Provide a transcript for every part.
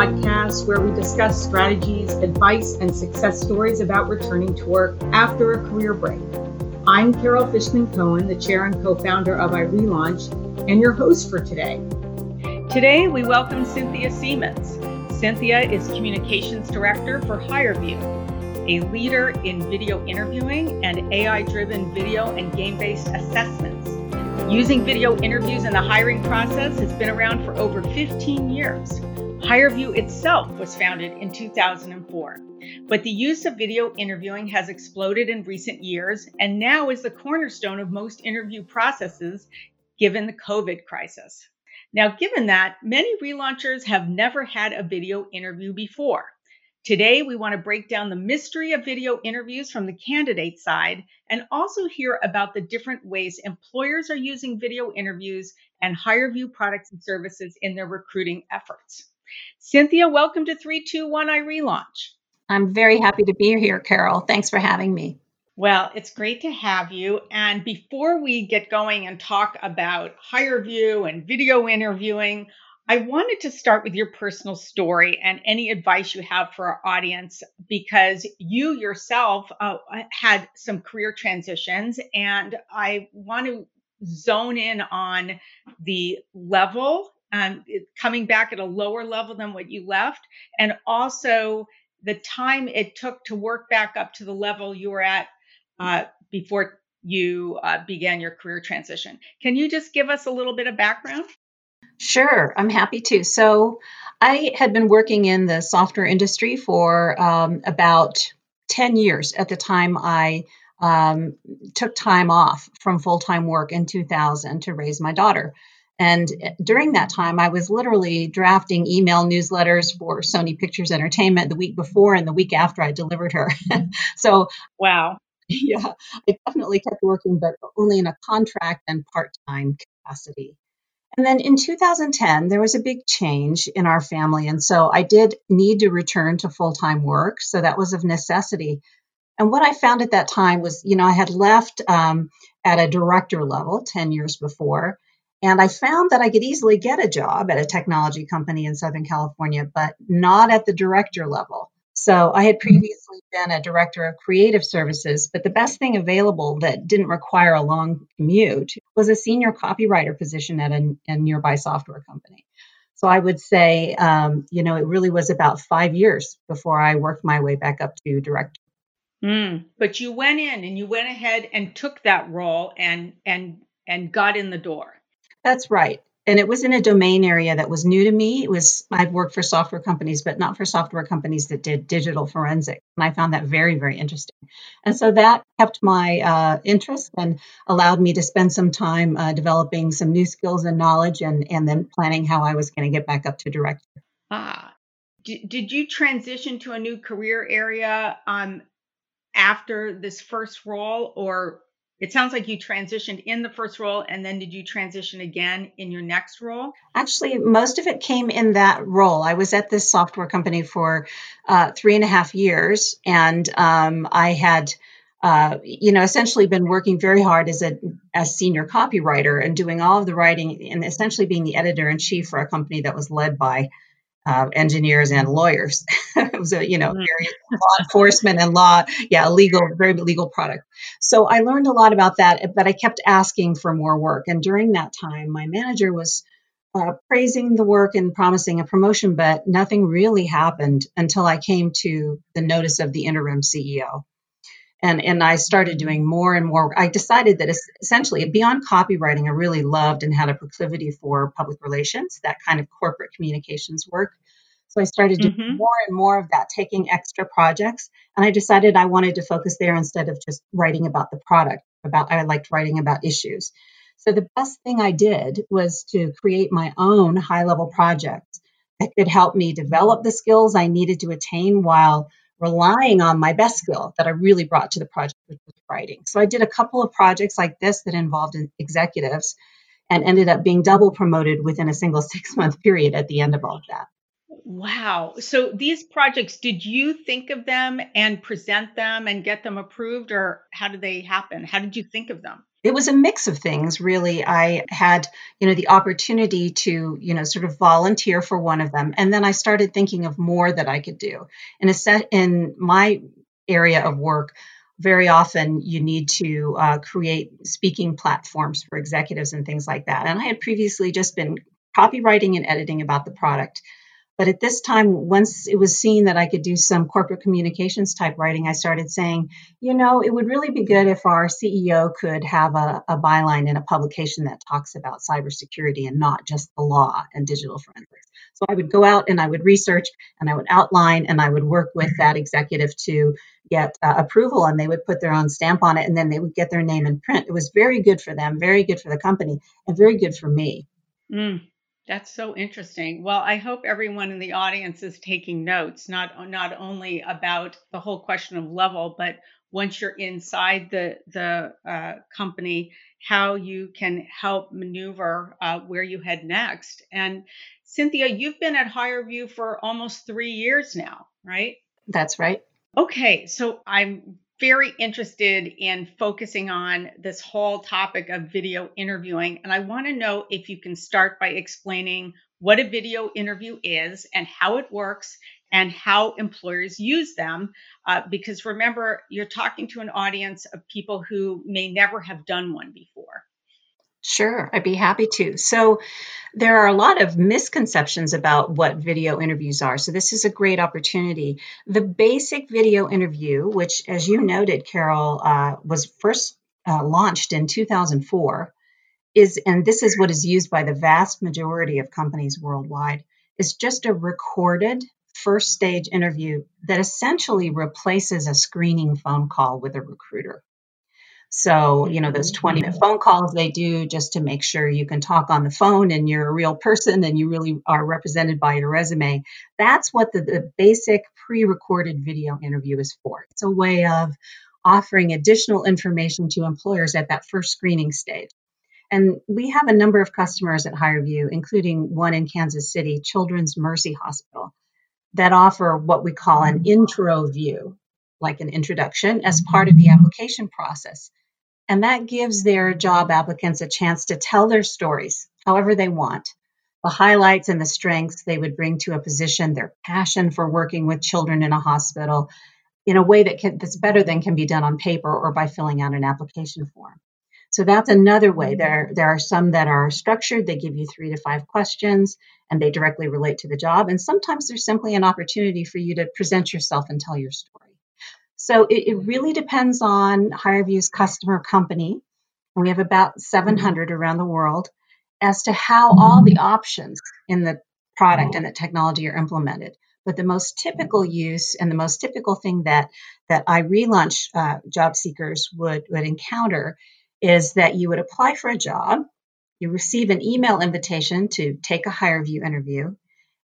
podcast where we discuss strategies, advice, and success stories about returning to work after a career break. I'm Carol Fishman Cohen, the chair and co founder of iRelaunch, and your host for today. Today, we welcome Cynthia Siemens. Cynthia is Communications Director for HireVue, a leader in video interviewing and AI driven video and game based assessments. Using video interviews in the hiring process has been around for over 15 years. HireVue itself was founded in 2004, but the use of video interviewing has exploded in recent years and now is the cornerstone of most interview processes given the COVID crisis. Now, given that, many relaunchers have never had a video interview before. Today, we want to break down the mystery of video interviews from the candidate side and also hear about the different ways employers are using video interviews and HireVue products and services in their recruiting efforts. Cynthia, welcome to 321 iRelaunch. I'm very happy to be here, Carol. Thanks for having me. Well, it's great to have you. And before we get going and talk about HireVue and video interviewing, I wanted to start with your personal story and any advice you have for our audience because you yourself uh, had some career transitions, and I want to zone in on the level um, coming back at a lower level than what you left, and also the time it took to work back up to the level you were at uh, before you uh, began your career transition. Can you just give us a little bit of background? Sure, I'm happy to. So, I had been working in the software industry for um, about 10 years at the time I um, took time off from full time work in 2000 to raise my daughter. And during that time, I was literally drafting email newsletters for Sony Pictures Entertainment the week before and the week after I delivered her. so, wow. Yeah, I definitely kept working, but only in a contract and part time capacity. And then in 2010, there was a big change in our family. And so I did need to return to full time work. So that was of necessity. And what I found at that time was, you know, I had left um, at a director level 10 years before. And I found that I could easily get a job at a technology company in Southern California, but not at the director level. So I had mm-hmm. previously been a director of creative services, but the best thing available that didn't require a long commute was a senior copywriter position at a, a nearby software company. So I would say, um, you know, it really was about five years before I worked my way back up to director. Mm, but you went in and you went ahead and took that role and and and got in the door. That's right and it was in a domain area that was new to me. It was I've worked for software companies, but not for software companies that did digital forensic, and I found that very very interesting. And so that kept my uh, interest and allowed me to spend some time uh, developing some new skills and knowledge, and and then planning how I was going to get back up to director. Ah, did, did you transition to a new career area um, after this first role, or it sounds like you transitioned in the first role and then did you transition again in your next role? Actually, most of it came in that role. I was at this software company for uh, three and a half years and um, I had. Uh, you know, essentially been working very hard as a as senior copywriter and doing all of the writing and essentially being the editor in chief for a company that was led by uh, engineers and lawyers. it was a you know mm. very law enforcement and law, yeah, legal, very legal product. So I learned a lot about that, but I kept asking for more work. And during that time, my manager was uh, praising the work and promising a promotion, but nothing really happened until I came to the notice of the interim CEO and and I started doing more and more. I decided that essentially beyond copywriting, I really loved and had a proclivity for public relations, that kind of corporate communications work. So I started doing mm-hmm. more and more of that, taking extra projects, and I decided I wanted to focus there instead of just writing about the product. About I liked writing about issues. So the best thing I did was to create my own high level projects that could help me develop the skills I needed to attain while relying on my best skill that I really brought to the project, which was writing. So I did a couple of projects like this that involved executives and ended up being double promoted within a single six month period at the end of all of that. Wow. So these projects, did you think of them and present them and get them approved, or how did they happen? How did you think of them? It was a mix of things, really. I had, you know, the opportunity to, you know, sort of volunteer for one of them, and then I started thinking of more that I could do. In a set in my area of work, very often you need to uh, create speaking platforms for executives and things like that. And I had previously just been copywriting and editing about the product. But at this time, once it was seen that I could do some corporate communications type writing, I started saying, you know, it would really be good if our CEO could have a, a byline in a publication that talks about cybersecurity and not just the law and digital forensics. So I would go out and I would research and I would outline and I would work with that executive to get uh, approval and they would put their own stamp on it and then they would get their name in print. It was very good for them, very good for the company, and very good for me. Mm. That's so interesting. Well, I hope everyone in the audience is taking notes, not not only about the whole question of level, but once you're inside the the uh, company, how you can help maneuver uh, where you head next. And Cynthia, you've been at HireVue for almost three years now, right? That's right. Okay, so I'm very interested in focusing on this whole topic of video interviewing. And I want to know if you can start by explaining what a video interview is and how it works and how employers use them. Uh, because remember, you're talking to an audience of people who may never have done one before. Sure, I'd be happy to. So, there are a lot of misconceptions about what video interviews are. So, this is a great opportunity. The basic video interview, which, as you noted, Carol, uh, was first uh, launched in 2004, is, and this is what is used by the vast majority of companies worldwide, is just a recorded first stage interview that essentially replaces a screening phone call with a recruiter. So, you know, those 20 minute phone calls they do just to make sure you can talk on the phone and you're a real person and you really are represented by your resume. That's what the, the basic pre recorded video interview is for. It's a way of offering additional information to employers at that first screening stage. And we have a number of customers at HireVue, including one in Kansas City, Children's Mercy Hospital, that offer what we call an intro view, like an introduction, as part of the application process. And that gives their job applicants a chance to tell their stories however they want. The highlights and the strengths they would bring to a position, their passion for working with children in a hospital in a way that can, that's better than can be done on paper or by filling out an application form. So that's another way. There, there are some that are structured. They give you three to five questions and they directly relate to the job. And sometimes there's simply an opportunity for you to present yourself and tell your story. So it, it really depends on HireVue's customer company. We have about 700 around the world as to how all the options in the product and the technology are implemented. But the most typical use and the most typical thing that that iRelaunch uh, job seekers would would encounter is that you would apply for a job, you receive an email invitation to take a HireVue interview,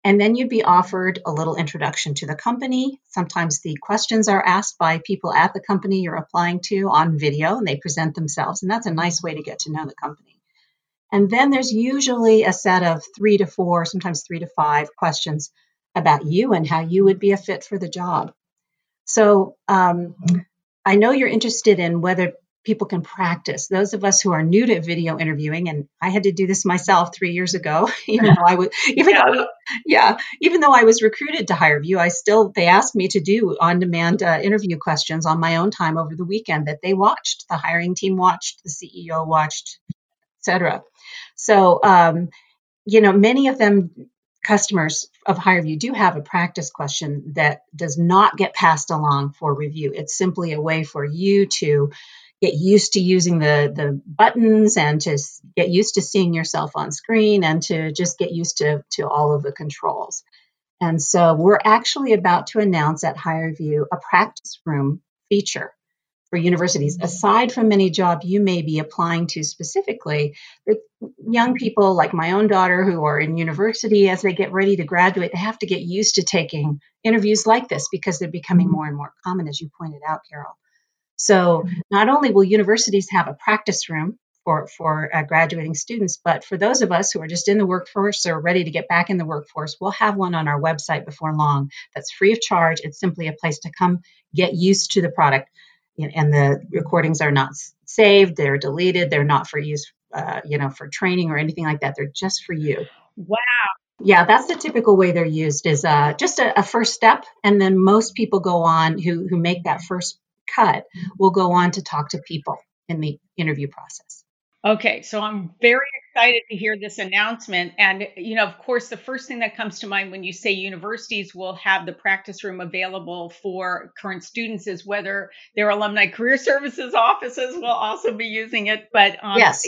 and then you'd be offered a little introduction to the company. Sometimes the questions are asked by people at the company you're applying to on video and they present themselves. And that's a nice way to get to know the company. And then there's usually a set of three to four, sometimes three to five questions about you and how you would be a fit for the job. So um, I know you're interested in whether people can practice. Those of us who are new to video interviewing, and I had to do this myself three years ago, even though I was, even yeah. though, yeah, even though I was recruited to HireVue, I still they asked me to do on-demand uh, interview questions on my own time over the weekend that they watched, the hiring team watched, the CEO watched, etc. So, um, you know, many of them customers of HireVue do have a practice question that does not get passed along for review. It's simply a way for you to get used to using the the buttons and to get used to seeing yourself on screen and to just get used to to all of the controls. And so we're actually about to announce at HireVue a practice room feature for universities. Aside from any job you may be applying to specifically, the young people like my own daughter who are in university as they get ready to graduate, they have to get used to taking interviews like this because they're becoming mm-hmm. more and more common, as you pointed out, Carol. So not only will universities have a practice room for for uh, graduating students. But for those of us who are just in the workforce or ready to get back in the workforce, we'll have one on our website before long. That's free of charge. It's simply a place to come get used to the product, and the recordings are not saved. They're deleted. They're not for use, uh, you know, for training or anything like that. They're just for you. Wow. Yeah, that's the typical way they're used is uh, just a, a, first step, and then most people go on who who make that first cut will go on to talk to people in the interview process. Okay, so I'm very excited to hear this announcement. And, you know, of course, the first thing that comes to mind when you say universities will have the practice room available for current students is whether their alumni career services offices will also be using it. But um, yes.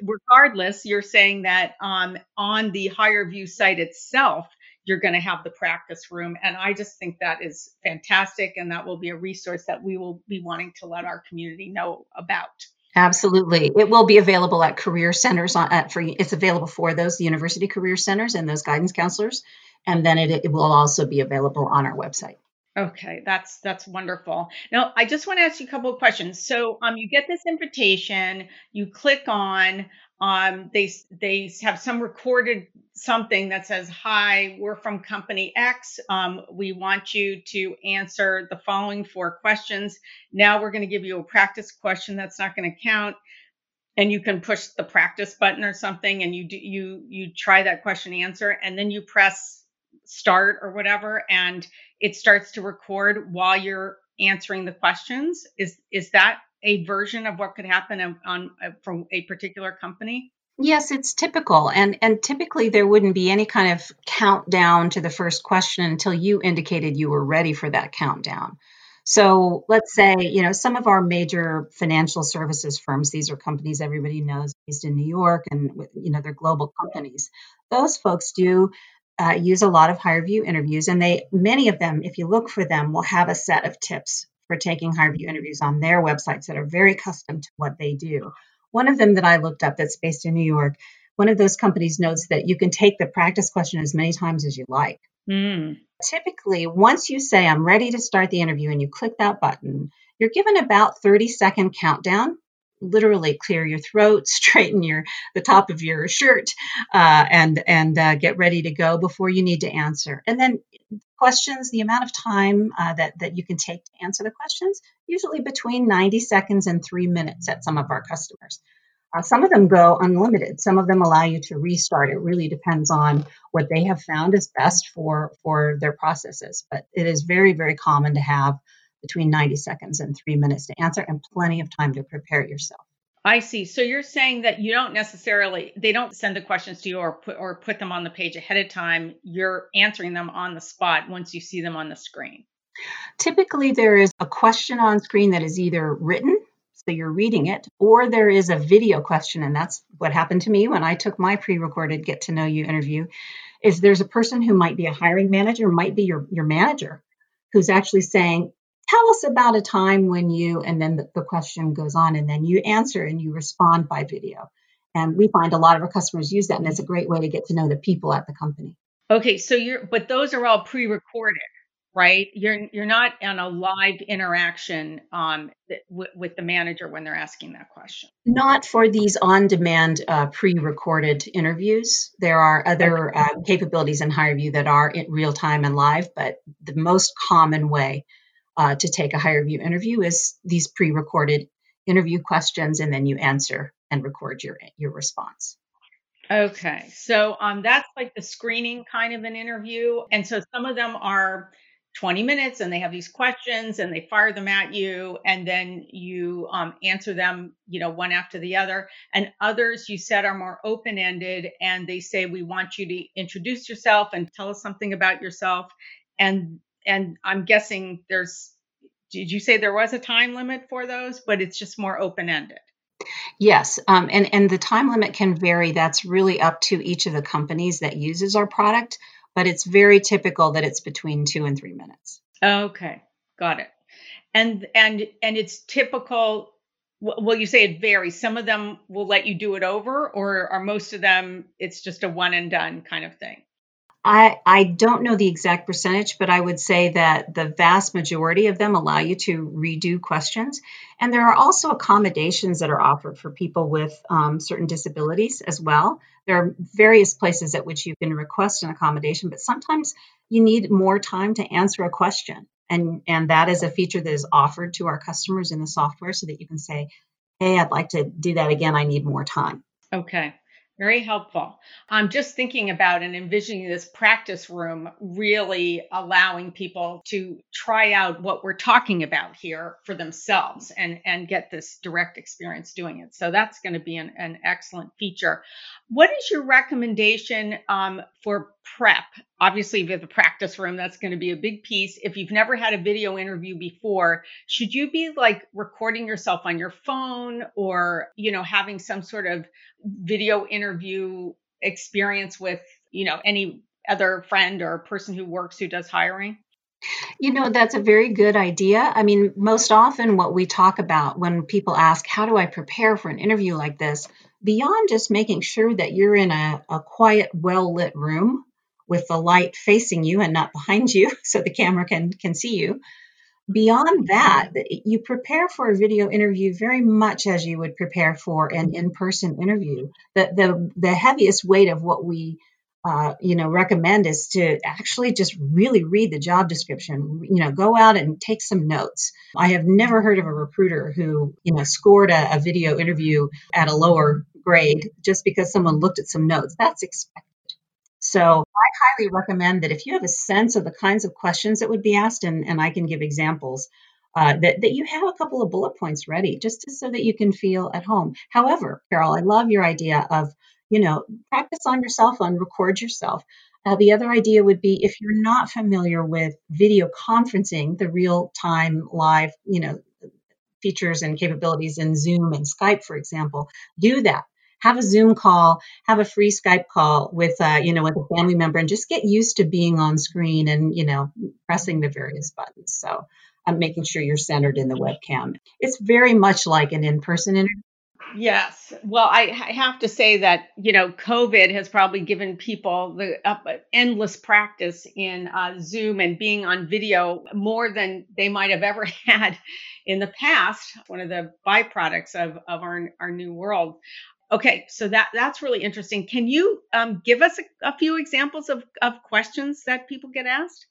regardless, you're saying that um, on the HireVue site itself, you're going to have the practice room. And I just think that is fantastic. And that will be a resource that we will be wanting to let our community know about. Absolutely. It will be available at career centers on, at for it's available for those university career centers and those guidance counselors and then it, it will also be available on our website. Okay, that's that's wonderful. Now, I just want to ask you a couple of questions. So, um, you get this invitation, you click on, um, they they have some recorded something that says, "Hi, we're from company X. Um, we want you to answer the following four questions." Now, we're going to give you a practice question that's not going to count, and you can push the practice button or something, and you do you you try that question answer, and then you press start or whatever, and it starts to record while you're answering the questions. Is is that a version of what could happen on, on uh, from a particular company? Yes, it's typical. And and typically there wouldn't be any kind of countdown to the first question until you indicated you were ready for that countdown. So let's say, you know, some of our major financial services firms, these are companies everybody knows based in New York and, you know, they're global companies. Those folks do uh, use a lot of HireVue interviews, and they, many of them, if you look for them, will have a set of tips for taking HireVue interviews on their websites that are very custom to what they do. One of them that I looked up that's based in New York, one of those companies notes that you can take the practice question as many times as you like. Mm. Typically, once you say, I'm ready to start the interview, and you click that button, you're given about 30 second countdown literally clear your throat, straighten your the top of your shirt, uh, and and uh, get ready to go before you need to answer. And then questions, the amount of time uh, that that you can take to answer the questions, usually between 90 seconds and three minutes at some of our customers. Uh, some of them go unlimited. Some of them allow you to restart. It really depends on what they have found is best for for their processes. But it is very very common to have between 90 seconds and three minutes to answer and plenty of time to prepare yourself. I see. So you're saying that you don't necessarily they don't send the questions to you or put or put them on the page ahead of time. You're answering them on the spot once you see them on the screen. Typically there is a question on screen that is either written so you're reading it or there is a video question and that's what happened to me when I took my pre-recorded get to know you interview is there's a person who might be a hiring manager, might be your your manager who's actually saying, tell us about a time when you, and then the, the, question goes on, and then you answer and you respond by video. And we find a lot of our customers use that, and it's a great way to get to know the people at the company. Okay, so you're, but those are all pre-recorded, right? You're you're not on a live interaction um, w- with the manager when they're asking that question. Not for these on-demand uh, pre-recorded interviews. There are other uh, capabilities in HireVue that are in real time and live, but the most common way uh, to take a HireVue interview is these pre-recorded interview questions, and then you answer and record your your response. Okay, so um, that's like the screening kind of an interview, and so some of them are 20 minutes, and they have these questions, and they fire them at you, and then you um, answer them, you know, one after the other. And others you said are more open ended, and they say we want you to introduce yourself and tell us something about yourself, and and I'm guessing there's did you say there was a time limit for those, but it's just more open ended? Yes, um, and and the time limit can vary. That's really up to each of the companies that uses our product, but it's very typical that it's between two and three minutes. Okay, got it. And and and it's typical. Well, you say it varies. Some of them will let you do it over, or are most of them it's just a one and done kind of thing? I, I don't know the exact percentage, but I would say that the vast majority of them allow you to redo questions. And there are also accommodations that are offered for people with um, certain disabilities as well. There are various places at which you can request an accommodation, but sometimes you need more time to answer a question. And, and that is a feature that is offered to our customers in the software so that you can say, hey, I'd like to do that again. I need more time. Okay. Very helpful. I'm just thinking about and envisioning this practice room really allowing people to try out what we're talking about here for themselves and, and get this direct experience doing it. So that's going to be an, an excellent feature. What is your recommendation um, for prep? Obviously, have the practice room, that's going to be a big piece. If you've never had a video interview before, should you be like recording yourself on your phone or, you know, having some sort of video interview experience with, you know, any other friend or person who works who does hiring? You know, that's a very good idea. I mean, most often what we talk about when people ask, How do I prepare for an interview like this? beyond just making sure that you're in a, a quiet, well lit room with the light facing you and not behind you so the camera can, can see you. Beyond that, you prepare for a video interview very much as you would prepare for an in person interview. The, the, the heaviest weight of what we uh, you know recommend is to actually just really read the job description you know go out and take some notes i have never heard of a recruiter who you know scored a, a video interview at a lower grade just because someone looked at some notes that's expected so i highly recommend that if you have a sense of the kinds of questions that would be asked and, and i can give examples uh, that, that you have a couple of bullet points ready just to, so that you can feel at home however carol i love your idea of you know, practice on your cell phone, record yourself. Uh, the other idea would be if you're not familiar with video conferencing, the real time live, you know, features and capabilities in Zoom and Skype, for example, do that. Have a Zoom call, have a free Skype call with, uh, you know, with a family member, and just get used to being on screen and, you know, pressing the various buttons. So, I'm making sure you're centered in the webcam. It's very much like an in-person interview Yes. Well, I, I, have to say that, you know, COVID has probably given people the uh, endless practice in uh, Zoom and being on video more than they might have ever had in the past. One of the byproducts of, of our, our new world. Okay, so that that's really interesting. Can you um, give us a, a few examples of, of questions that people get asked?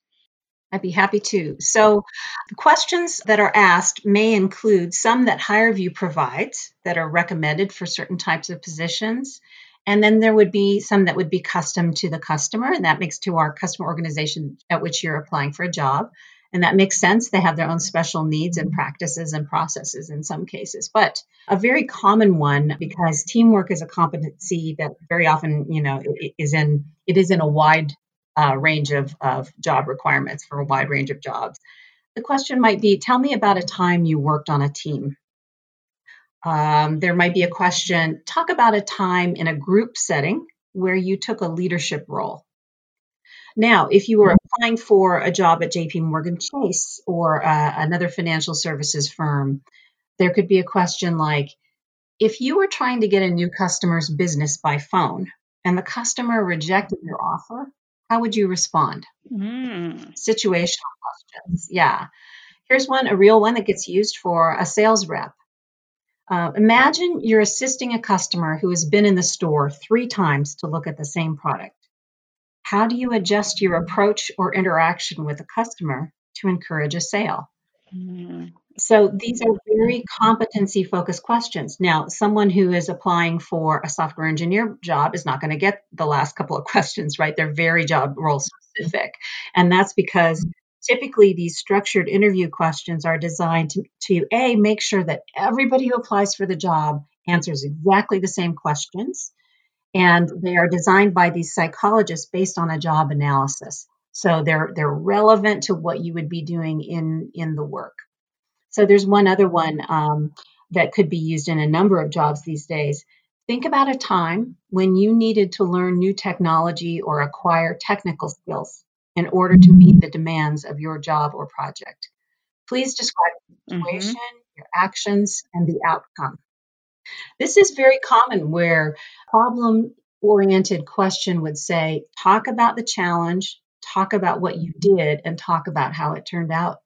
I'd be happy to. So, the questions that are asked may include some that HireVue provides that are recommended for certain types of positions. And then there would be some that would be custom to the customer, and that makes to our customer organization at which you're applying for a job. And that makes sense. They have their own special needs and practices and processes in some cases. But a very common one, because teamwork is a competency that very often, you know, is in it is in a wide uh, range of, of job requirements for a wide range of jobs. The question might be Tell me about a time you worked on a team. Um, there might be a question Talk about a time in a group setting where you took a leadership role. Now, if you were applying for a job at JP Morgan Chase or uh, another financial services firm, there could be a question like If you were trying to get a new customer's business by phone and the customer rejected your offer, how would you respond? Mm. Situational questions. Yeah. Here's one, a real one that gets used for a sales rep. Uh, imagine you're assisting a customer who has been in the store three times to look at the same product. How do you adjust your approach or interaction with a customer to encourage a sale? Mm. So these are very competency focused questions. Now, someone who is applying for a software engineer job is not going to get the last couple of questions, right? They're very job role specific. And that's because typically these structured interview questions are designed to, to A, make sure that everybody who applies for the job answers exactly the same questions. And they are designed by these psychologists based on a job analysis. So they're they're relevant to what you would be doing in in the work. So there's one other one um, that could be used in a number of jobs these days. Think about a time when you needed to learn new technology or acquire technical skills in order to meet the demands of your job or project. Please describe the mm-hmm. situation, mm-hmm. your actions, and the outcome. This is very common where problem oriented question would say, talk about the challenge, talk about what you did, and talk about how it turned out.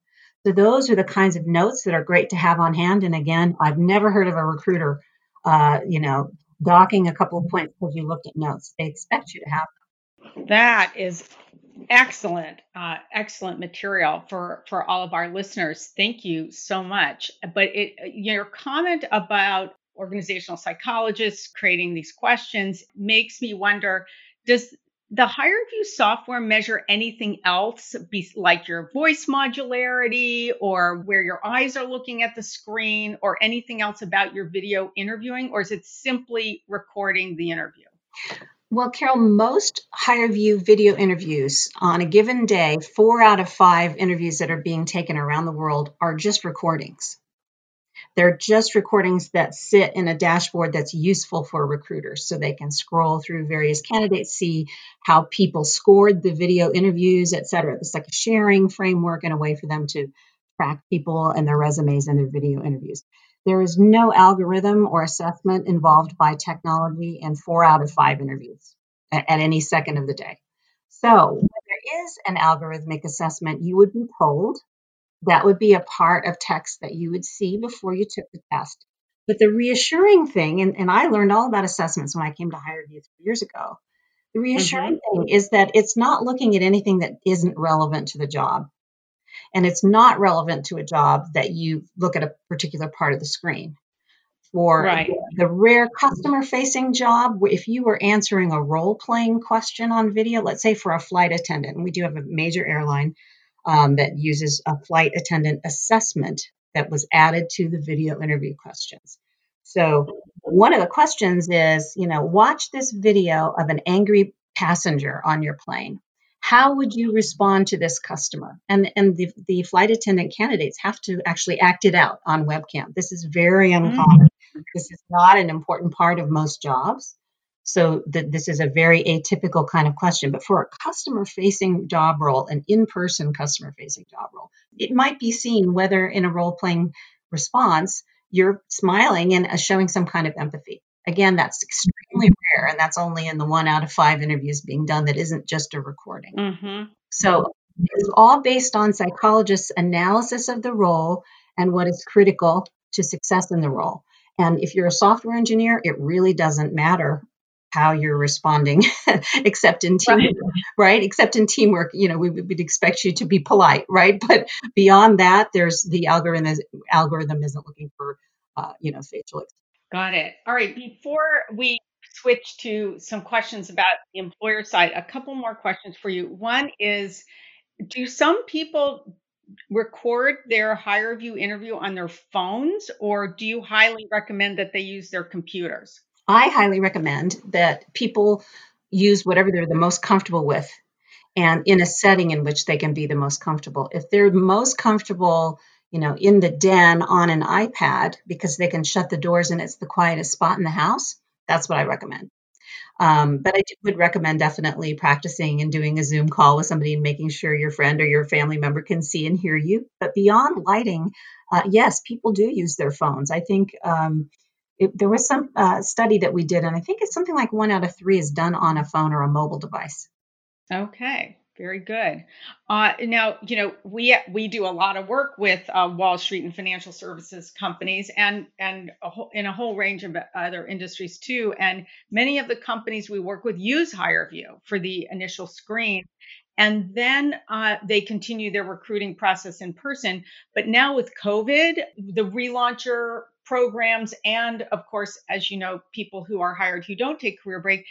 So those are the kinds of notes that are great to have on hand. And again, I've never heard of a recruiter, uh, you know, docking a couple of points because you looked at notes. They expect you to have them. That is excellent, uh, excellent material for for all of our listeners. Thank you so much. But it, your comment about organizational psychologists creating these questions makes me wonder: Does the HireVue software measure anything else, be, like your voice modularity or where your eyes are looking at the screen, or anything else about your video interviewing, or is it simply recording the interview? Well, Carol, most HireVue video interviews on a given day, four out of five interviews that are being taken around the world are just recordings. They're just recordings that sit in a dashboard that's useful for recruiters so they can scroll through various candidates, see how people scored the video interviews, et cetera. It's like a sharing framework and a way for them to track people and their resumes and their video interviews. There is no algorithm or assessment involved by technology in four out of five interviews at, at any second of the day. So, when there is an algorithmic assessment, you would be told that would be a part of text that you would see before you took the test. But the reassuring thing, and, and I learned all about assessments when I came to HireVue three years ago. The reassuring mm-hmm. thing is that it's not looking at anything that isn't relevant to the job. And it's not relevant to a job that you look at a particular part of the screen. For right. the rare customer facing job, if you were answering a role playing question on video, let's say for a flight attendant, and we do have a major airline um, that uses a flight attendant assessment that was added to the video interview questions. So, one of the questions is, you know, watch this video of an angry passenger on your plane. How would you respond to this customer? And and the, the flight attendant candidates have to actually act it out on webcam. This is very mm. uncommon. Mm-hmm. This is not an important part of most jobs. So this is a very atypical kind of question. But for a customer facing job role, an in person customer facing job role, it might be seen whether in a role playing response you're smiling and uh, showing some kind of empathy. Again, that's extremely rare, and that's only in the one out of five interviews being done that isn't just a recording. Mm-hmm. So it's all based on psychologists' analysis of the role and what is critical to success in the role. And if you're a software engineer, it really doesn't matter how you're responding except in teamwork right. right. except in teamwork you know we would expect you to be polite right but beyond that there's the algorithm algorithm isn't looking for uh, you know facial got it all right before we switch to some questions about the employer side a couple more questions for you one is do some people record their HireVue interview on their phones or do you highly recommend that they use their computers I highly recommend that people use whatever they're the most comfortable with and in a setting in which they can be the most comfortable. If they're most comfortable, you know, in the den on an iPad because they can shut the doors and it's the quietest spot in the house, that's what I recommend. Um, but I would recommend definitely practicing and doing a Zoom call with somebody and making sure your friend or your family member can see and hear you. But beyond lighting, uh, yes, people do use their phones. I think um, it, there was some uh, study that we did, and I think it's something like one out of three is done on a phone or a mobile device. Okay, very good. Uh, now, you know, we we do a lot of work with uh, Wall Street and financial services companies, and and a whole, in a whole range of other industries too. And many of the companies we work with use HireVue for the initial screen, and then uh, they continue their recruiting process in person. But now with COVID, the relauncher programs, and of course, as you know, people who are hired who don't take career break,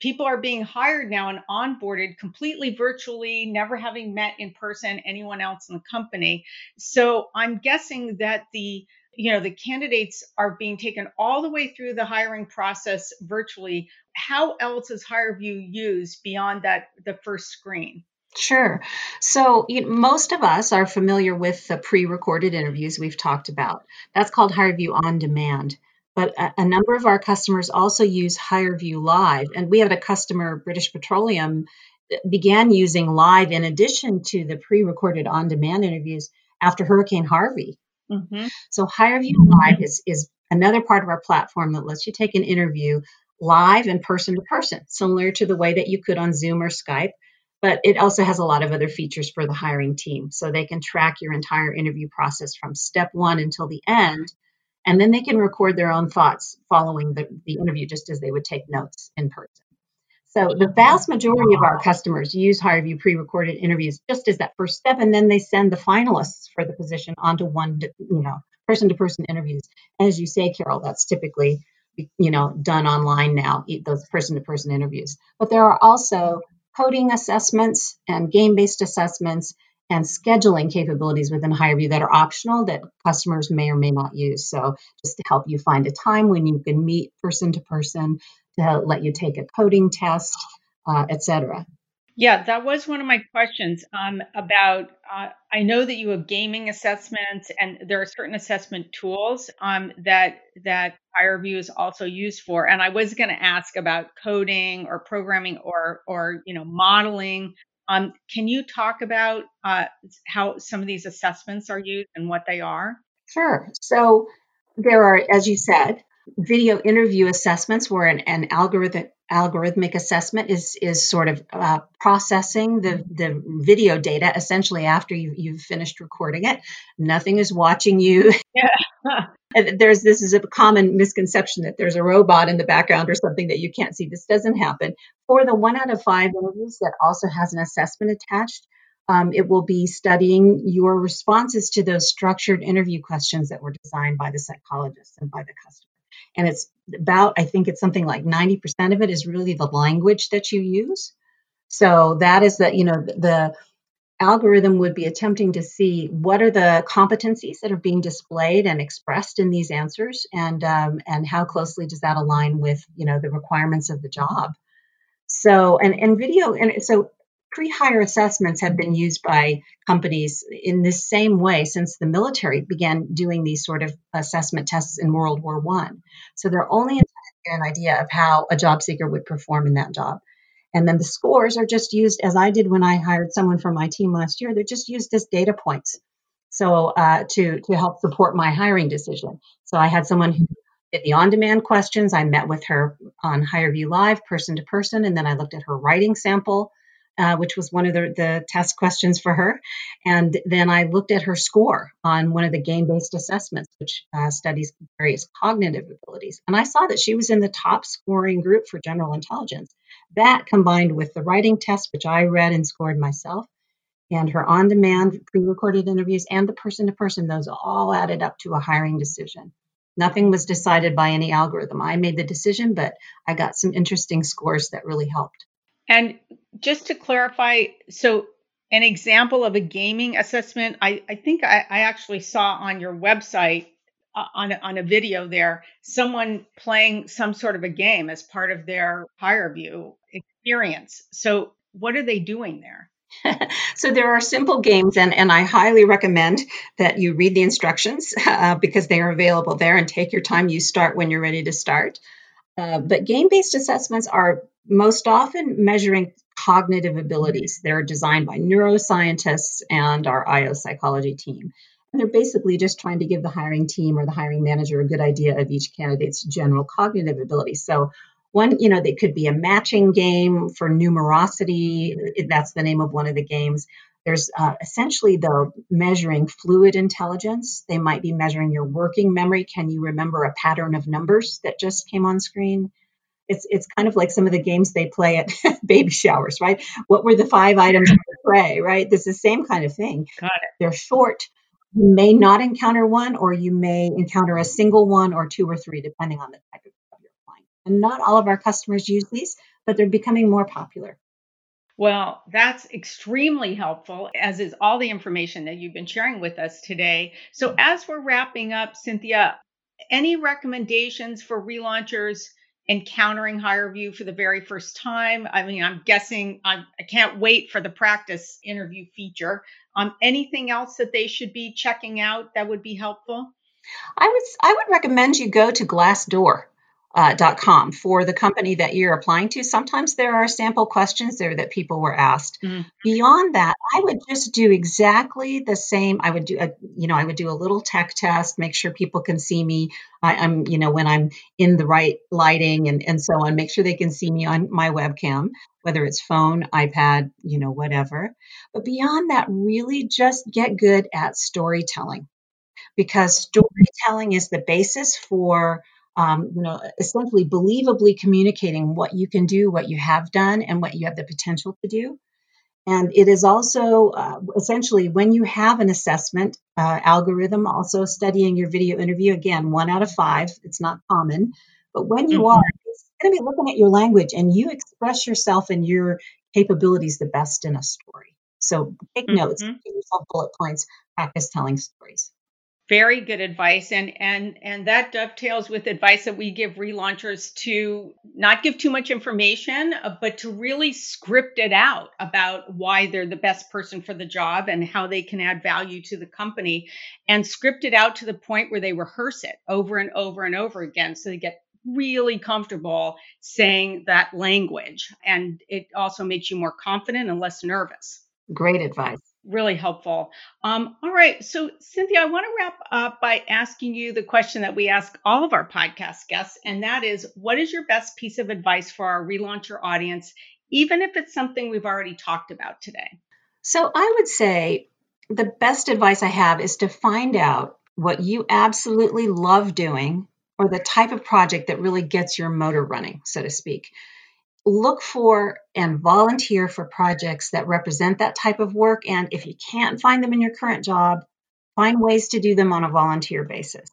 people are being hired now and onboarded completely virtually, never having met in person anyone else in the company. So I'm guessing that the you know the candidates are being taken all the way through the hiring process virtually how else is HireVue used beyond that the first screen Sure. So you know, most of us are familiar with the pre-recorded interviews we've talked about. That's called HireVue on demand. But a, a number of our customers also use HireVue Live, and we had a customer, British Petroleum, began using live in addition to the pre-recorded on-demand interviews after Hurricane Harvey. Mm-hmm. So HireVue Live is is another part of our platform that lets you take an interview live and person to person, similar to the way that you could on Zoom or Skype. But it also has a lot of other features for the hiring team. So they can track your entire interview process from step one until the end. And then they can record their own thoughts following the, the interview, just as they would take notes in person. So the vast majority of our customers use HireVue pre-recorded interviews just as that first step, and then they send the finalists for the position onto one, you know, person-to-person interviews. As you say, Carol, that's typically you know done online now those person-to-person interviews but there are also coding assessments and game-based assessments and scheduling capabilities within HireVue that are optional that customers may or may not use. So just to help you find a time when you can meet person to person, to let you take a coding test, uh, etc. Yeah, that was one of my questions um, about. Uh, I know that you have gaming assessments, and there are certain assessment tools um, that that HireVue is also used for. And I was going to ask about coding or programming or or you know modeling. Um, can you talk about uh, how some of these assessments are used and what they are? Sure. So there are, as you said, video interview assessments where an, an algorithm algorithmic assessment is is sort of uh, processing the the video data essentially after you, you've finished recording it. Nothing is watching you. Yeah. there's this is a common misconception that there's a robot in the background or something that you can't see. This doesn't happen. For the one out of five interviews that also has an assessment attached, um, it will be studying your responses to those structured interview questions that were designed by the psychologist and by the customer and it's about i think it's something like 90% of it is really the language that you use. So that is that you know the algorithm would be attempting to see what are the competencies that are being displayed and expressed in these answers and um, and how closely does that align with you know the requirements of the job. So and and video and so Pre-hire assessments have been used by companies in this same way since the military began doing these sort of assessment tests in World War One. So they're only an idea of how a job seeker would perform in that job. And then the scores are just used as I did when I hired someone from my team last year. They're just used as data points, so uh, to to help support my hiring decision. So I had someone who did the on-demand questions. I met with her on HireVue Live, person to person, and then I looked at her writing sample uh, which was one of the, the test questions for her. And then I looked at her score on one of the game based assessments, which uh, studies various cognitive abilities. And I saw that she was in the top scoring group for general intelligence. That combined with the writing test, which I read and scored myself, and her on demand pre recorded interviews and the person to person, those all added up to a hiring decision. Nothing was decided by any algorithm. I made the decision, but I got some interesting scores that really helped. And just to clarify, so an example of a gaming assessment, I, I think I, I actually saw on your website uh, on, a, on a video there someone playing some sort of a game as part of their HireVue experience. So, what are they doing there? so there are simple games and, and i highly recommend that you read the instructions uh, because they are available there and take your time you start when you're ready to start uh, but game based assessments are most often measuring cognitive abilities. They're designed by neuroscientists and our IO psychology team. And they're basically just trying to give the hiring team or the hiring manager a good idea of each candidate's general cognitive ability. So, one, you know, they could be a matching game for numerosity. That's the name of one of the games. There's uh, essentially, though, measuring fluid intelligence. They might be measuring your working memory. Can you remember a pattern of numbers that just came on screen? It's, it's kind of like some of the games they play at baby showers, right? What were the five items of the tray, right? This is the same kind of thing. Got it. They're short. You may not encounter one, or you may encounter a single one or two or three, depending on the type of your client. And not all of our customers use these, but they're becoming more popular. Well, that's extremely helpful, as is all the information that you've been sharing with us today. So, as we're wrapping up, Cynthia, any recommendations for relaunchers encountering HireVue for the very first time? I mean, I'm guessing I'm, I can not wait for the practice interview feature. Um, anything else that they should be checking out that would be helpful? I would I would recommend you go to Glassdoor uh, .com for the company that you're applying to. Sometimes there are sample questions there that people were asked. Mm-hmm. Beyond that, I would just do exactly the same. I would do a, you know, I would do a little tech test, make sure people can see me. I, am you know, when I'm in the right lighting and, and so on, make sure they can see me on my webcam, whether it's phone, iPad, you know, whatever. But beyond that, really just get good at storytelling because storytelling is the basis for um, you know, essentially believably communicating what you can do, what you have done, and what you have the potential to do. And it is also uh, essentially when you have an assessment uh, algorithm, also studying your video interview, again, one out of five, it's not common. But when you mm-hmm. are, it's going to be looking at your language and you express yourself and your capabilities the best in a story. So take mm-hmm. notes, give yourself bullet points, practice telling stories very good advice and and and that dovetails with advice that we give relaunchers to not give too much information uh, but to really script it out about why they're the best person for the job and how they can add value to the company and script it out to the point where they rehearse it over and over and over again so they get really comfortable saying that language. And it also makes you more confident and less nervous. Great advice really helpful. Um, all right. So, Cynthia, I want to wrap up by asking you the question that we ask all of our podcast guests, and that is what is your best piece of advice for our relauncher audience, even if it's something we've already talked about today? So, I would say the best advice I have is to find out what you absolutely love doing or the type of project that really gets your motor running, so to speak look for and volunteer for projects that represent that type of work. And if you can't find them in your current job, find ways to do them on a volunteer basis.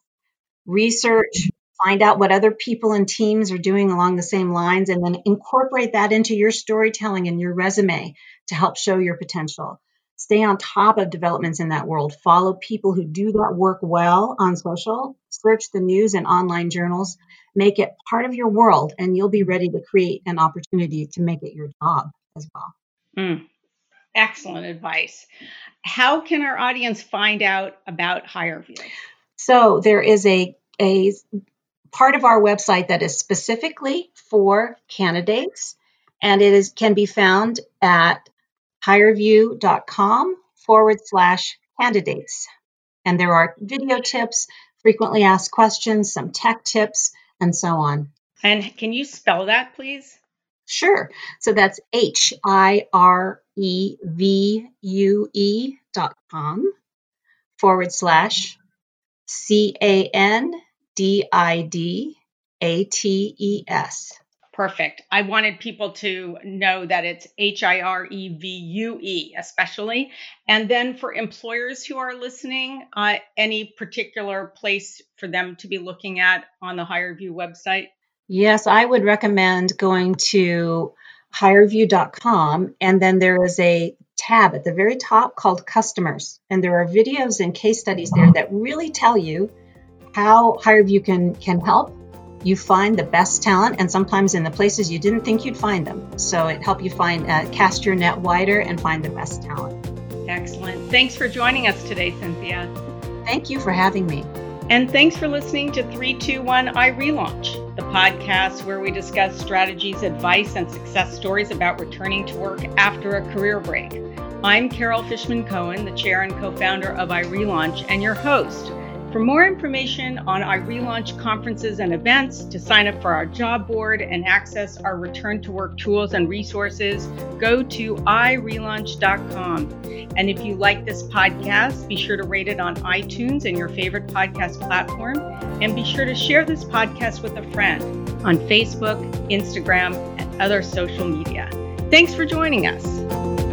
Research, find out what other people and teams are doing along the same lines, and then incorporate that into your storytelling and your resume to help show your potential. Stay on top of developments in that world. Follow people who do that work well on social. Search the news and online journals make it part of your world and you'll be ready to create an opportunity to make it your job as well. Mm, excellent advice. How can our audience find out about HireVue? So there is a a part of our website that is specifically for candidates and it is can be found at hirevue.com forward slash candidates. And there are video tips, frequently asked questions, some tech tips, and so on. And can you spell that, please? Sure. So that's H I R E V U E dot com forward slash C A N D I D A T E S. Perfect. I wanted people to know that it's H I R E V U E, especially. And then for employers who are listening, uh, any particular place for them to be looking at on the HireVue website? Yes, I would recommend going to hirevue.com. And then there is a tab at the very top called Customers. And there are videos and case studies there that really tell you how HireVue can, can help you find the best talent and sometimes in the places you didn't think you'd find them. So it helps you find, uh, cast your net wider and find the best talent. Excellent. Thanks for joining us today, Cynthia. Thank you for having me. And thanks for listening to 321 iRelaunch, the podcast where we discuss strategies, advice, and success stories about returning to work after a career break. I'm Carol Fishman Cohen, the chair and co founder of iRelaunch, and your host. For more information on our relaunch conferences and events, to sign up for our job board and access our return to work tools and resources, go to irelaunch.com. And if you like this podcast, be sure to rate it on iTunes and your favorite podcast platform. And be sure to share this podcast with a friend on Facebook, Instagram, and other social media. Thanks for joining us.